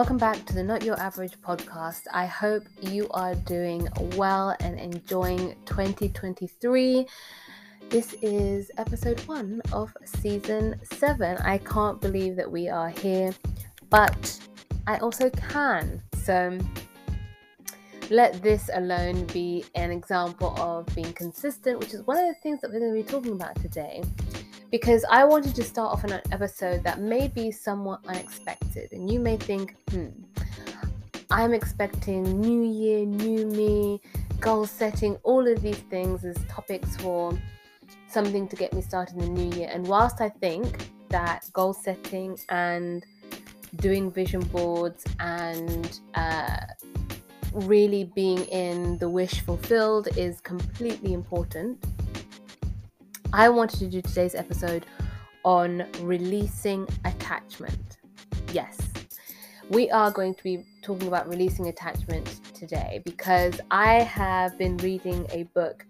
Welcome back to the Not Your Average podcast. I hope you are doing well and enjoying 2023. This is episode one of season seven. I can't believe that we are here, but I also can. So let this alone be an example of being consistent, which is one of the things that we're going to be talking about today because I wanted to start off an episode that may be somewhat unexpected. And you may think, hmm, I'm expecting new year, new me, goal setting, all of these things as topics for something to get me started in the new year. And whilst I think that goal setting and doing vision boards and uh, really being in the wish fulfilled is completely important I wanted to do today's episode on releasing attachment. Yes, we are going to be talking about releasing attachment today because I have been reading a book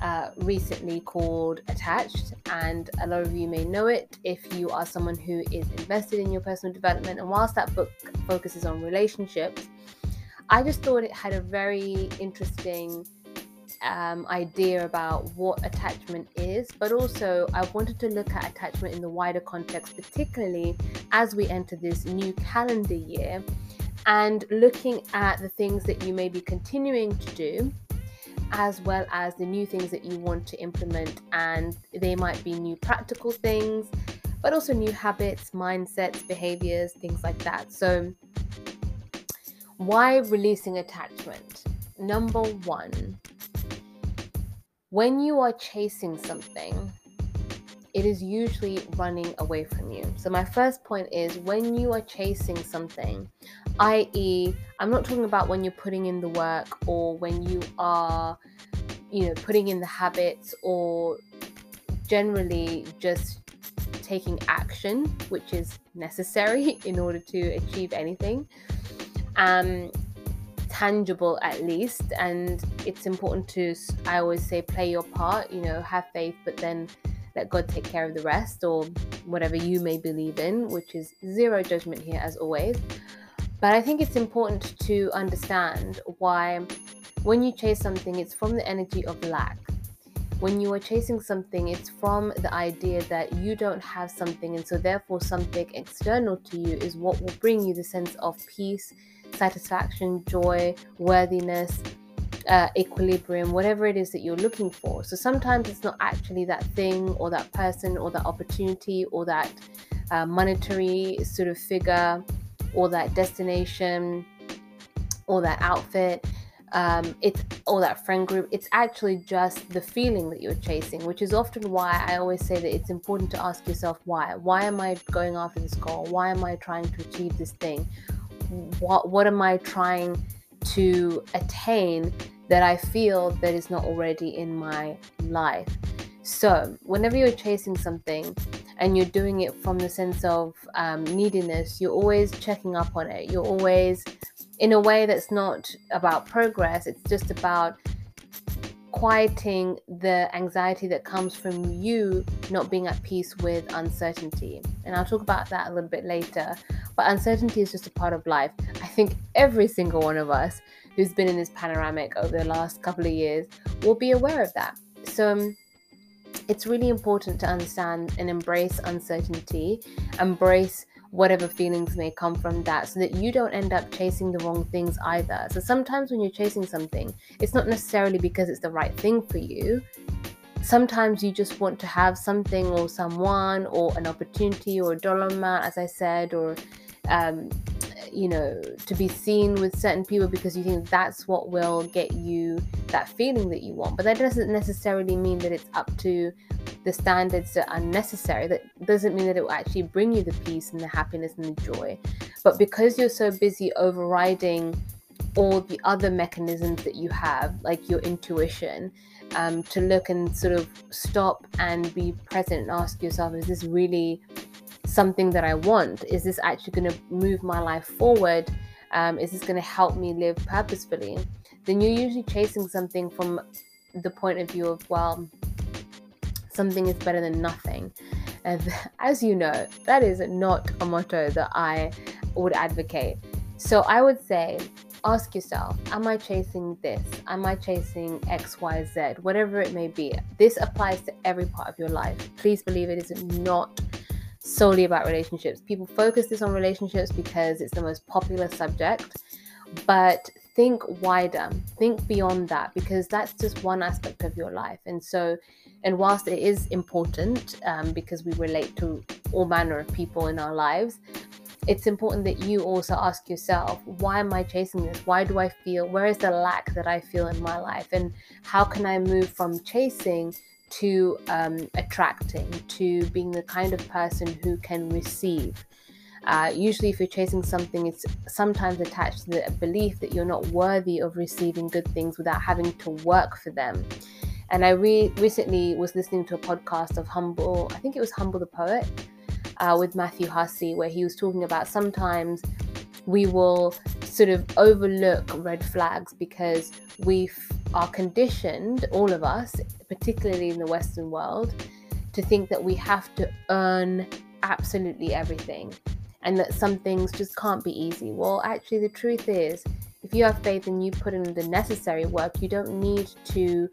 uh, recently called Attached, and a lot of you may know it if you are someone who is invested in your personal development. And whilst that book focuses on relationships, I just thought it had a very interesting um, idea about what attachment is, but also I wanted to look at attachment in the wider context, particularly as we enter this new calendar year and looking at the things that you may be continuing to do as well as the new things that you want to implement. And they might be new practical things, but also new habits, mindsets, behaviors, things like that. So, why releasing attachment? Number one, when you are chasing something, it is usually running away from you. So, my first point is when you are chasing something, i.e., I'm not talking about when you're putting in the work or when you are, you know, putting in the habits or generally just taking action, which is necessary in order to achieve anything. Um, tangible at least and it's important to i always say play your part you know have faith but then let god take care of the rest or whatever you may believe in which is zero judgment here as always. But i think it's important to understand why when you chase something it's from the energy of lack. When you are chasing something, it's from the idea that you don't have something, and so therefore something external to you is what will bring you the sense of peace, satisfaction, joy, worthiness, uh, equilibrium, whatever it is that you're looking for. So sometimes it's not actually that thing or that person or that opportunity or that uh, monetary sort of figure or that destination or that outfit. Um, it's or that friend group. It's actually just the feeling that you're chasing, which is often why I always say that it's important to ask yourself why. Why am I going after this goal? Why am I trying to achieve this thing? What what am I trying to attain that I feel that is not already in my life. So, whenever you're chasing something and you're doing it from the sense of um, neediness, you're always checking up on it. You're always in a way that's not about progress, it's just about quieting the anxiety that comes from you not being at peace with uncertainty. And I'll talk about that a little bit later. But uncertainty is just a part of life. I think every single one of us who's been in this panoramic over the last couple of years will be aware of that. So um, it's really important to understand and embrace uncertainty, embrace whatever feelings may come from that so that you don't end up chasing the wrong things either. So sometimes when you're chasing something, it's not necessarily because it's the right thing for you. Sometimes you just want to have something or someone or an opportunity or a dollar amount, as I said, or um, you know, to be seen with certain people because you think that's what will get you that feeling that you want. But that doesn't necessarily mean that it's up to the standards that are necessary. That doesn't mean that it will actually bring you the peace and the happiness and the joy. But because you're so busy overriding all the other mechanisms that you have, like your intuition, um, to look and sort of stop and be present and ask yourself, is this really something that I want? Is this actually going to move my life forward? Um, is this going to help me live purposefully? Then you're usually chasing something from the point of view of, well, something is better than nothing. And as you know, that is not a motto that I would advocate. So I would say, ask yourself, am I chasing this? Am I chasing X, Y, Z? Whatever it may be. This applies to every part of your life. Please believe it is not solely about relationships. People focus this on relationships because it's the most popular subject, but think wider, think beyond that because that's just one aspect of your life. And so, and whilst it is important um, because we relate to all manner of people in our lives, it's important that you also ask yourself, why am I chasing this? Why do I feel, where is the lack that I feel in my life? And how can I move from chasing to um, attracting, to being the kind of person who can receive? Uh, usually, if you're chasing something, it's sometimes attached to the belief that you're not worthy of receiving good things without having to work for them. And I re- recently was listening to a podcast of Humble, I think it was Humble the Poet, uh, with Matthew Hussey, where he was talking about sometimes we will sort of overlook red flags because we f- are conditioned, all of us, particularly in the Western world, to think that we have to earn absolutely everything and that some things just can't be easy. Well, actually, the truth is, if you have faith and you put in the necessary work, you don't need to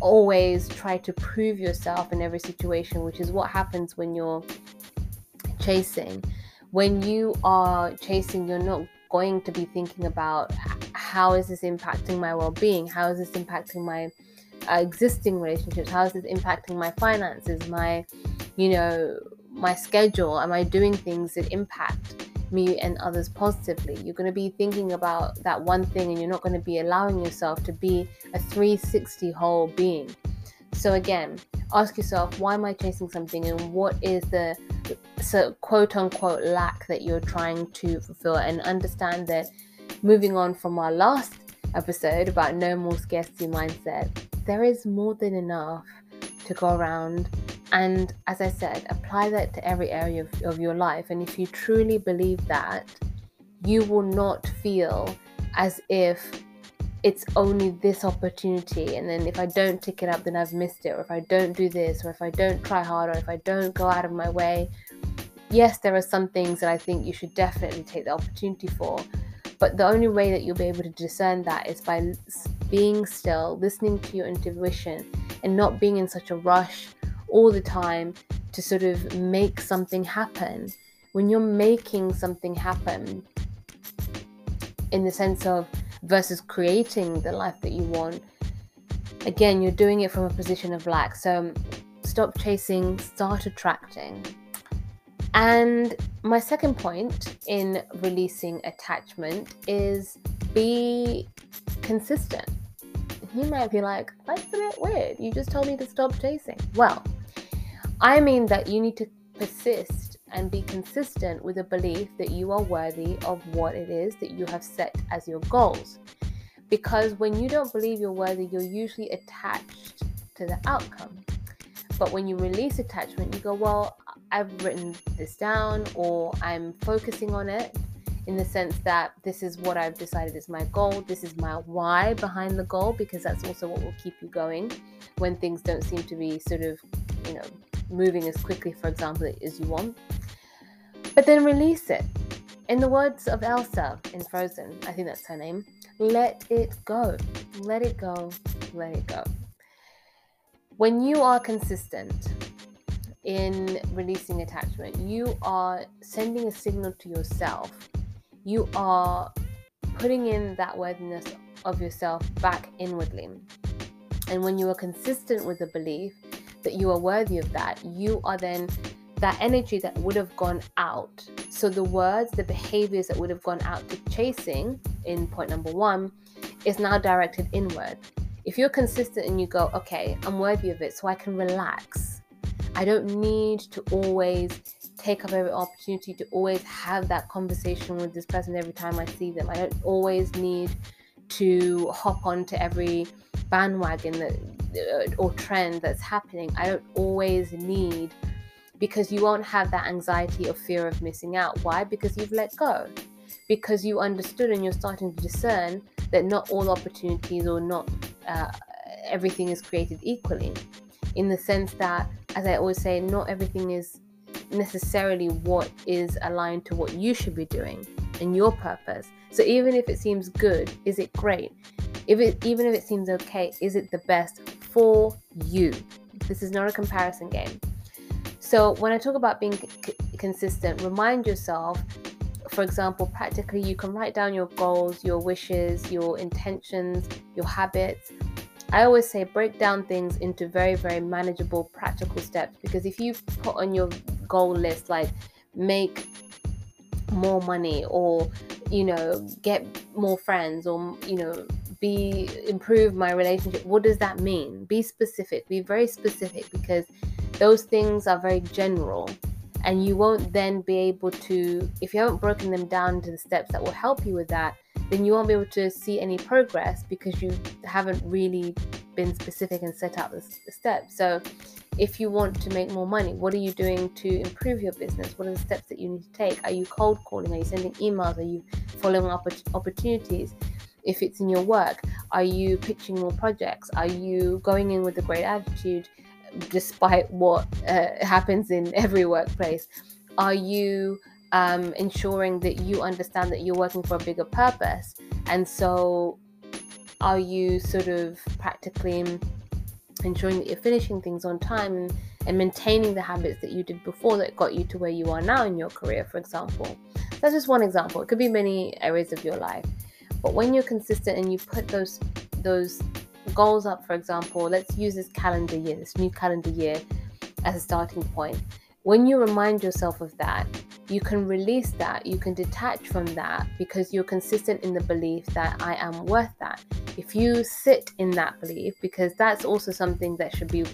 always try to prove yourself in every situation, which is what happens when you're chasing. When you are chasing, you're not going to be thinking about how is this impacting my well-being? How is this impacting my uh, existing relationships? How is this impacting my finances? My you know my schedule? Am i doing things that impact me and others positively. You're going to be thinking about that one thing and you're not going to be allowing yourself to be a 360 whole being. So again ask yourself why am i chasing something and what is the so quote unquote lack that you're trying to fulfill? And understand that moving on from our last episode about no more scarcity mindset there is more than enough to go around and as i said apply that to every area of, of your life. And if you truly believe that you will not feel as if it's only this opportunity. And then if i don't tick it up then i've missed it. Or if i don't do this or if i don't try harder or if i don't go out of my way yes there are some things that i think you should definitely take the opportunity for. But the only way that you'll be able to discern that is by being still listening to your intuition and not being in such a rush all the time to sort of make something happen when you're making something happen in the sense of versus creating the life that you want, again, you're doing it from a position of lack. So um, stop chasing, start attracting. And my second point in releasing attachment is be consistent. You might be like, that's a bit weird. You just told me to stop chasing. Well, I mean that you need to persist and be consistent with a belief that you are worthy of what it is that you have set as your goals. Because when you don't believe you're worthy, you're usually attached to the outcome. But when you release attachment, you go, Well, I've written this down, or I'm focusing on it in the sense that this is what I've decided is my goal. This is my why behind the goal, because that's also what will keep you going when things don't seem to be sort of, you know, moving as quickly, for example, as you want but then release it. In the words of Elsa in Frozen, I think that's her name, let it go. Let it go. Let it go. When you are consistent in releasing attachment, you are sending a signal to yourself. You are putting in that worthiness of yourself back inwardly. And when you are consistent with the belief that you are worthy of that, you are then that energy that would have gone out. So the words, the behaviors that would have gone out to chasing in point number one is now directed inward. If you're consistent and you go, okay, I'm worthy of it, so I can relax. I don't need to always take up every opportunity to always have that conversation with this person every time I see them. I don't always need to hop onto every bandwagon that uh, or trend that's happening. I don't always need because you won't have that anxiety or fear of missing out. Why? Because you've let go. Because you understood and you're starting to discern that not all opportunities or not uh, everything is created equally. In the sense that, as I always say, not everything is necessarily what is aligned to what you should be doing. and your purpose. So even if it seems good, is it great? If it even if it seems okay, is it the best for you? This is not a comparison game. So when I talk about being c- consistent, remind yourself for example, practically you can write down your goals, your wishes, your intentions, your habits. I always say break down things into very, very manageable, practical steps because if you put on your goal list like make more money or you know get more friends or you know be improve my relationship what does that mean? Be specific be very specific because those things are very general. And you won't then be able to if you haven't broken them down into the steps that will help you with that then you won't be able to see any progress because you haven't really been specific and set out the steps. So if you want to make more money what are you doing to improve your business? What are the steps that you need to take? Are you cold calling? Are you sending emails? Are you following up opportunities if it's in your work are you pitching more projects are you going in with a great attitude despite what uh, happens in every workplace are you um, ensuring that you understand that you're working for a bigger purpose and so are you sort of practically ensuring that you're finishing things on time and maintaining the habits that you did before that got you to where you are now in your career, for example. That's just one example. It could be many areas of your life. But when you're consistent and you put those those goals up, for example, let's use this calendar year, this new calendar year as a starting point. When you remind yourself of that, you can release that, you can detach from that because you're consistent in the belief that I am worth that. If you sit in that belief, because that's also something that should be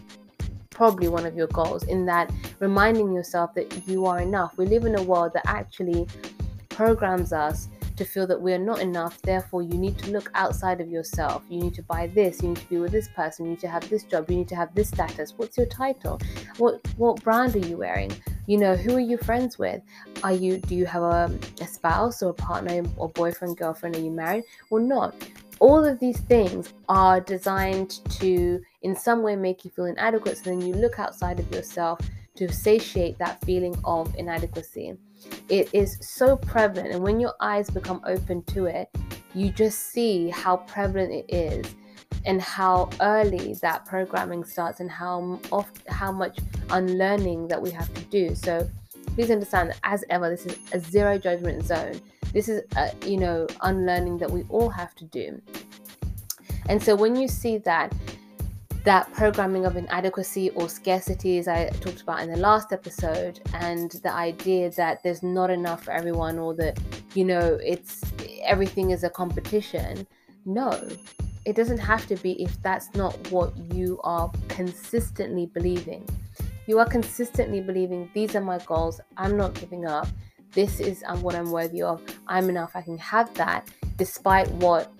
probably one of your goals, in that reminding yourself that you are enough. We live in a world that actually programs us to feel that we're not enough. Therefore, you need to look outside of yourself. You need to buy this. You need to be with this person. You need to have this job. You need to have this status. What's your title? What what brand are you wearing? You know, who are you friends with? Are you do you have a, a spouse or a partner or boyfriend, girlfriend? Are you married or not? All of these things are designed to, in some way, make you feel inadequate. So then you look outside of yourself to satiate that feeling of inadequacy. It is so prevalent, and when your eyes become open to it, you just see how prevalent it is and how early that programming starts and how off, how much unlearning that we have to do. So please understand that as ever, this is a zero judgment zone. This is a, you know unlearning that we all have to do. And so when you see that that programming of inadequacy or scarcity, as I talked about in the last episode, and the idea that there's not enough for everyone or that, you know, it's everything is a competition. No, it doesn't have to be if that's not what you are consistently believing. You are consistently believing these are my goals, I'm not giving up, this is um, what I'm worthy of, I'm enough, I can have that despite what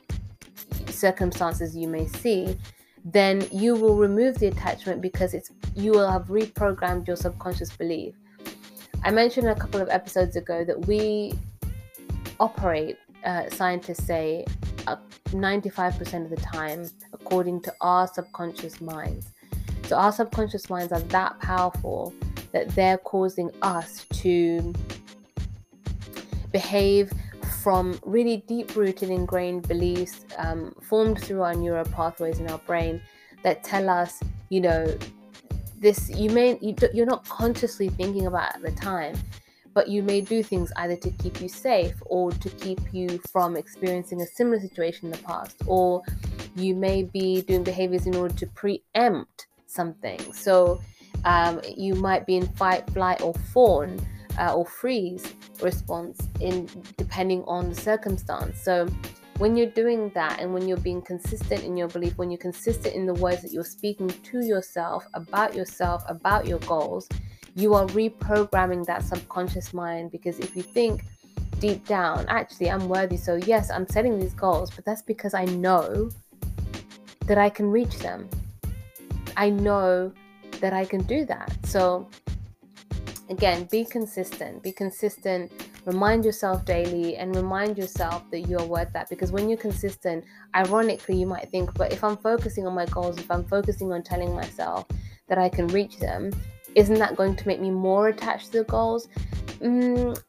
circumstances you may see then you will remove the attachment because it's you will have reprogrammed your subconscious belief. I mentioned a couple of episodes ago that we operate, uh, scientists say, uh, 95% of the time according to our subconscious minds. So our subconscious minds are that powerful that they're causing us to behave from really deep rooted ingrained beliefs um, formed through our neural pathways in our brain that tell us, you know, this you may you, you're not consciously thinking about at the time but you may do things either to keep you safe or to keep you from experiencing a similar situation in the past or you may be doing behaviors in order to preempt something. So um, you might be in fight flight or fawn uh, or freeze response in depending on the circumstance. So when you're doing that and when you're being consistent in your belief, when you're consistent in the words that you're speaking to yourself about yourself, about your goals, you are reprogramming that subconscious mind because if you think deep down, actually, I'm worthy. So, yes, I'm setting these goals, but that's because I know that I can reach them. I know that I can do that. So, again, be consistent. Be consistent. Remind yourself daily and remind yourself that you're worth that. Because when you're consistent, ironically, you might think, but if I'm focusing on my goals, if I'm focusing on telling myself that I can reach them, isn't that going to make me more attached to the goals? Mm,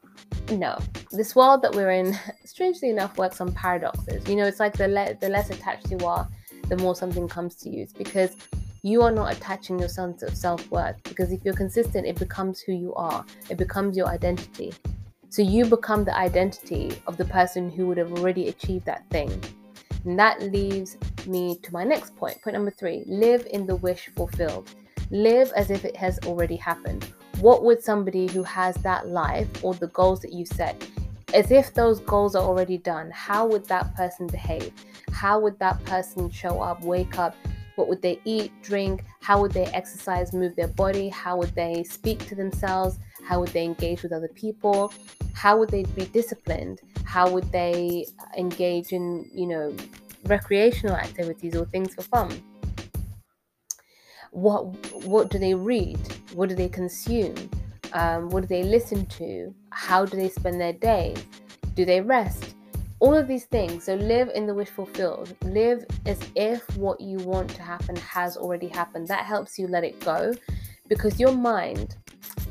no, this world that we're in, strangely enough, works on paradoxes. You know, it's like the le- the less attached you are, the more something comes to you. It's because you are not attaching your sense of self worth. Because if you're consistent, it becomes who you are. It becomes your identity. So you become the identity of the person who would have already achieved that thing. And that leaves me to my next point. Point number three live in the wish fulfilled. Live as if it has already happened. What would somebody who has that life or the goals that you set, as if those goals are already done, how would that person behave? How would that person show up, wake up? What would they eat, drink? How would they exercise, move their body? How would they speak to themselves? How would they engage with other people? How would they be disciplined? How would they engage in, you know, recreational activities or things for fun? What what do they read? What do they consume? Um, what do they listen to? How do they spend their day? Do they rest? All of these things. So live in the wish fulfilled. Live as if what you want to happen has already happened. That helps you let it go because your mind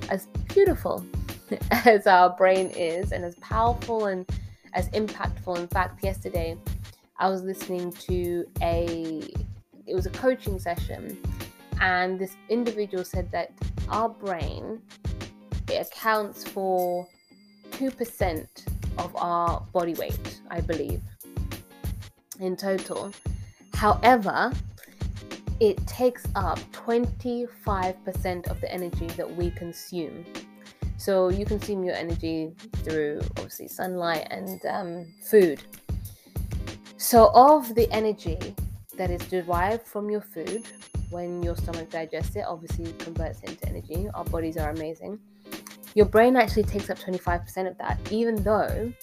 as beautiful as our brain is and as powerful and as impactful. In fact, yesterday I was listening to a it was a coaching session and this individual said that our brain it accounts for 2% of our body weight, I believe, in total. However, it takes up 25% of the energy that we consume. So you consume your energy through obviously sunlight and um, food. So, of the energy that is derived from your food, when your stomach digests it, obviously converts it into energy. Our bodies are amazing. Your brain actually takes up 25% of that, even though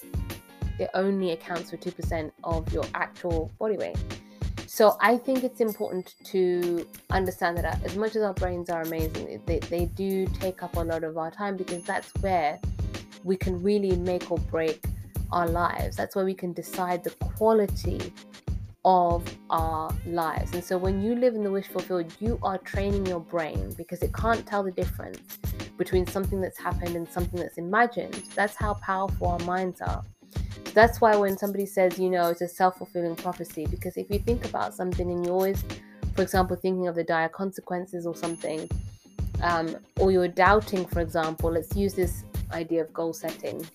it only accounts for 2% of your actual body weight. So I think it's important to understand that as much as our brains are amazing, they, they do take up a lot of our time because that's where we can really make or break our lives. That's where we can decide the quality of our lives. And so when you live in the wish fulfilled, you are training your brain because it can't tell the difference between something that's happened and something that's imagined. That's how powerful our minds are that's why when somebody says, you know, it's a self fulfilling prophecy, because if you think about something and you're always, for example, thinking of the dire consequences or something, um, or you're doubting, for example, let's use this idea of goal setting,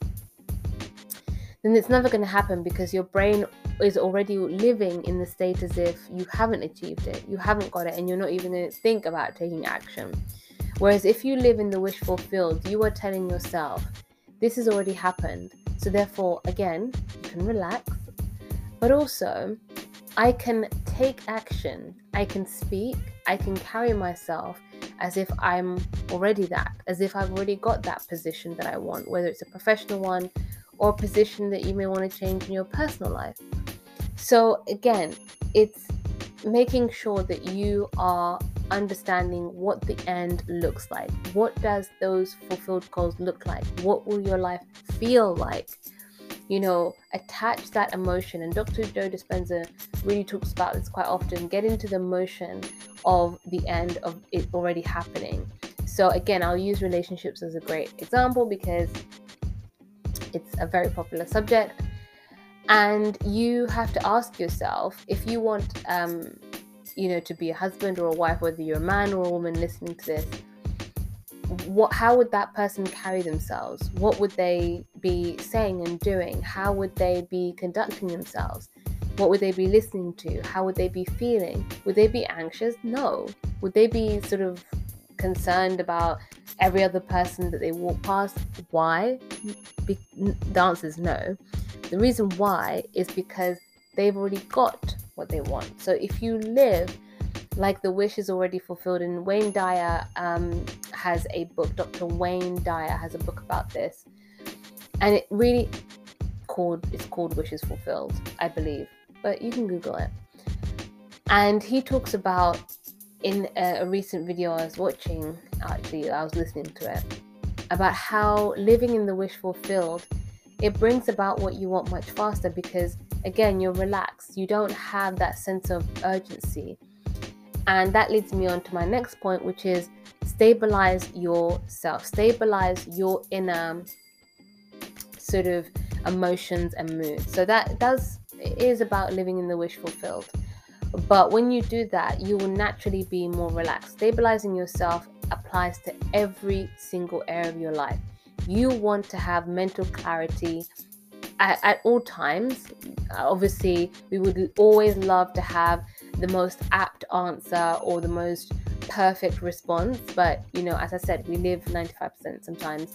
then it's never going to happen because your brain is already living in the state as if you haven't achieved it, you haven't got it, and you're not even going to think about taking action. Whereas if you live in the wish fulfilled, you are telling yourself, this has already happened. So, therefore, again, you can relax, but also I can take action, I can speak, I can carry myself as if I'm already that, as if I've already got that position that I want, whether it's a professional one or a position that you may want to change in your personal life. So, again, it's making sure that you are understanding what the end looks like. What does those fulfilled goals look like? What will your life feel like? You know, attach that emotion. And Dr. Joe Dispenza really talks about this quite often. Get into the motion of the end of it already happening. So, again, I'll use relationships as a great example because it's a very popular subject. And you have to ask yourself if you want um, you know, to be a husband or a wife, whether you're a man or a woman listening to this, what how would that person carry themselves? What would they be saying and doing? How would they be conducting themselves? What would they be listening to? How would they be feeling? Would they be anxious? No. Would they be sort of concerned about every other person that they walk past? Why? Be- the answer is no. The reason why is because they've already got what they want. So if you live like the wish is already fulfilled, and Wayne Dyer um, has a book, Dr. Wayne Dyer has a book about this, and it really called it's called Wishes Fulfilled, I believe, but you can Google it. And he talks about in a, a recent video I was watching, actually, I was listening to it, about how living in the wish fulfilled it brings about what you want much faster because again, you're relaxed. You don't have that sense of urgency. And that leads me on to my next point, which is stabilize yourself, stabilize your inner sort of emotions and moods. So that does is about living in the wish fulfilled. But when you do that, you will naturally be more relaxed. Stabilizing yourself applies to every single area of your life. You want to have mental clarity at, at all times. Obviously, we would always love to have the most apt answer or the most perfect response. But, you know, as I said, we live 95% sometimes,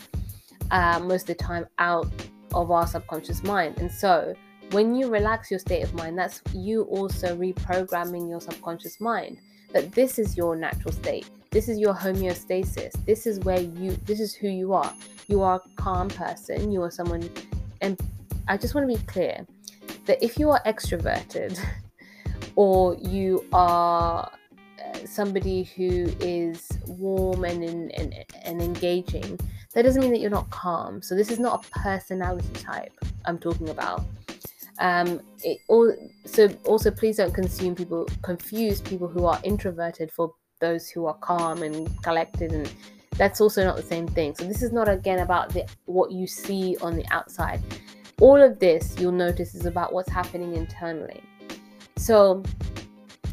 uh, most of the time, out of our subconscious mind. And so, when you relax your state of mind, that's you also reprogramming your subconscious mind that this is your natural state. This is your homeostasis. This is where you, this is who you are. You are a calm person. You are someone, and I just want to be clear that if you are extroverted or you are uh, somebody who is warm and, and, and engaging, that doesn't mean that you're not calm. So, this is not a personality type I'm talking about. Um, it all, so also please don't consume people, confuse people who are introverted for those who are calm and collected, and that's also not the same thing. So this is not again about the what you see on the outside. All of this you'll notice is about what's happening internally. So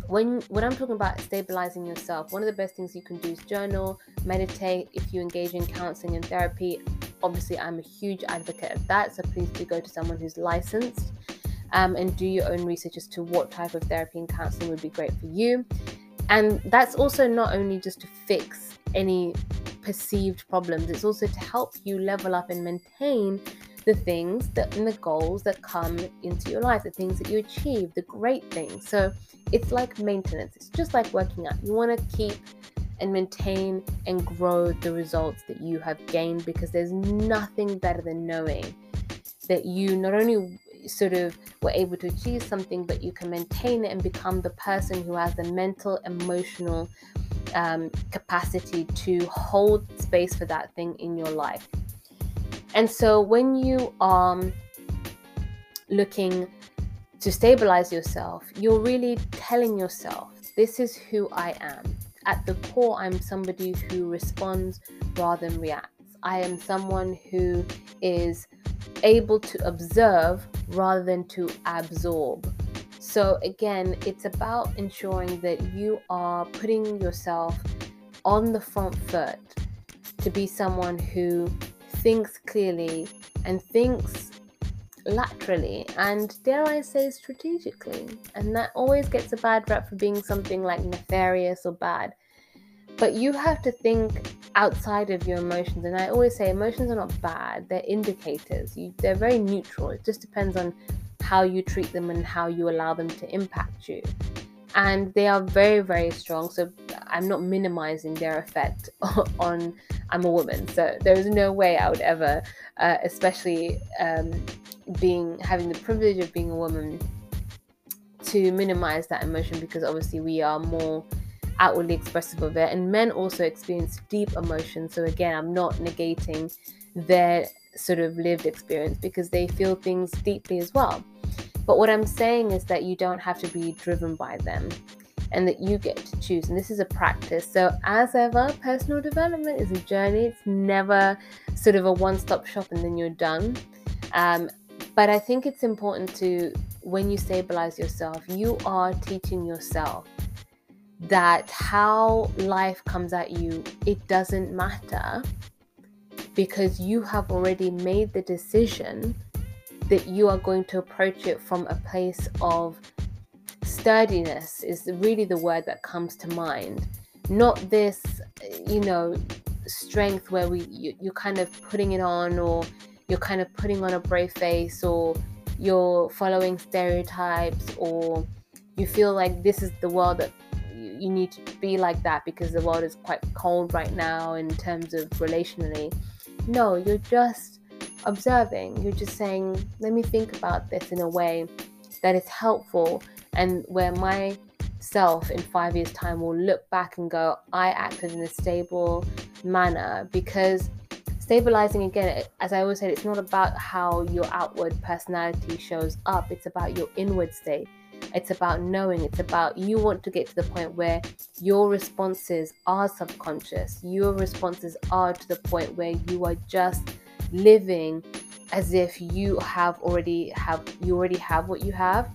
when when I'm talking about stabilizing yourself, one of the best things you can do is journal, meditate. If you engage in counseling and therapy, obviously I'm a huge advocate of that. So please do go to someone who's licensed um, and do your own research as to what type of therapy and counseling would be great for you. And that's also not only just to fix any perceived problems, it's also to help you level up and maintain the things that and the goals that come into your life, the things that you achieve, the great things. So it's like maintenance, it's just like working out. You want to keep and maintain and grow the results that you have gained because there's nothing better than knowing that you not only sort of were able to achieve something, but you can maintain it and become the person who has the mental, emotional um, capacity to hold space for that thing in your life. And so when you are looking to stabilize yourself, you're really telling yourself, this is who I am. At the core, I'm somebody who responds rather than reacts. I am someone who is able to observe rather than to absorb. So, again, it's about ensuring that you are putting yourself on the front foot to be someone who thinks clearly and thinks laterally and, dare I say, strategically. And that always gets a bad rap for being something like nefarious or bad. But you have to think outside of your emotions. And I always say emotions are not bad, they're indicators. You, they're very neutral. It just depends on how you treat them and how you allow them to impact you. And they are very, very strong. So I'm not minimizing their effect on. I'm a woman, so there is no way I would ever, uh, especially um, being having the privilege of being a woman, to minimize that emotion because obviously we are more outwardly expressive of it. And men also experience deep emotions. So, again, I'm not negating their sort of lived experience because they feel things deeply as well. But what I'm saying is that you don't have to be driven by them and that you get to choose. And this is a practice. So, as ever, personal development is a journey, it's never sort of a one stop shop and then you're done. Um, but I think it's important to, when you stabilize yourself, you are teaching yourself that how life comes at you, it doesn't matter because you have already made the decision that you are going to approach it from a place of sturdiness is really the word that comes to mind not this you know strength where we you, you're kind of putting it on or you're kind of putting on a brave face or you're following stereotypes or you feel like this is the world that you need to be like that because the world is quite cold right now in terms of relationally. No, you're just observing. You're just saying, let me think about this in a way that is helpful and where my self in five years' time will look back and go, I acted in a stable manner because stabilizing again, as I always said, it's not about how your outward personality shows up, it's about your inward state. It's about knowing, it's about you want to get to the point where your responses are subconscious. Your responses are to the point where you are just living as if you have already have you already have what you have.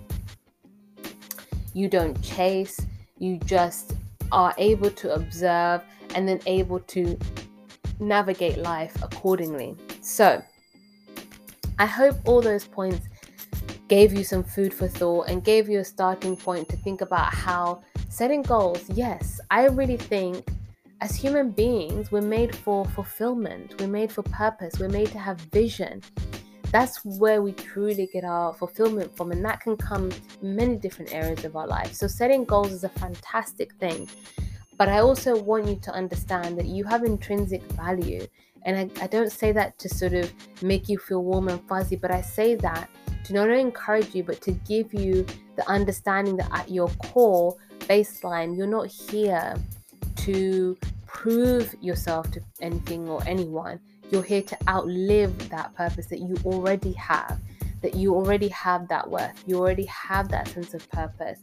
You don't chase, you just are able to observe and then able to navigate life accordingly. So, I hope all those points gave you some food for thought and gave you a starting point to think about how setting goals, yes, I really think as human beings, we're made for fulfillment, we're made for purpose, we're made to have vision. That's where we truly get our fulfillment from, and that can come in many different areas of our life. So, setting goals is a fantastic thing. But I also want you to understand that you have intrinsic value. And I, I don't say that to sort of make you feel warm and fuzzy, but I say that to not only encourage you, but to give you the understanding that at your core baseline, you're not here to prove yourself to anything or anyone. You're here to outlive that purpose that you already have, that you already have that worth, you already have that sense of purpose.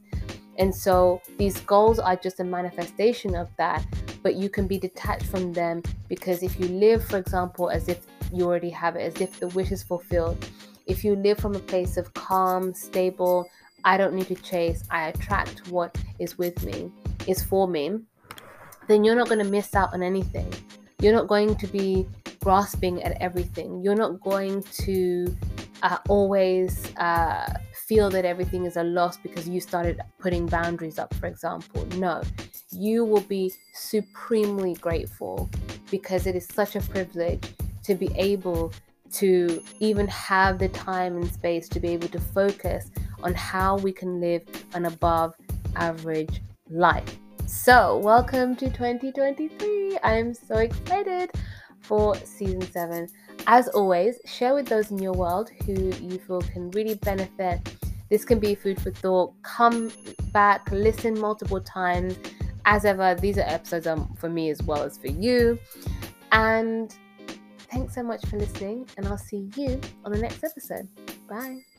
And so these goals are just a manifestation of that, but you can be detached from them because if you live, for example, as if you already have it, as if the wish is fulfilled, if you live from a place of calm, stable, I don't need to chase, I attract what is with me, is for me, then you're not going to miss out on anything. You're not going to be grasping at everything. You're not going to uh, always uh, feel that everything is a loss because you started putting boundaries up, for example. No, you will be supremely grateful because it is such a privilege to be able to even have the time and space to be able to focus on how we can live an above average life. So, welcome to 2023. I am so excited for season 7. As always, share with those in your world who you feel can really benefit. This can be food for thought. Come back, listen multiple times. As ever, these are episodes um, for me as well as for you. And thanks so much for listening, and I'll see you on the next episode. Bye.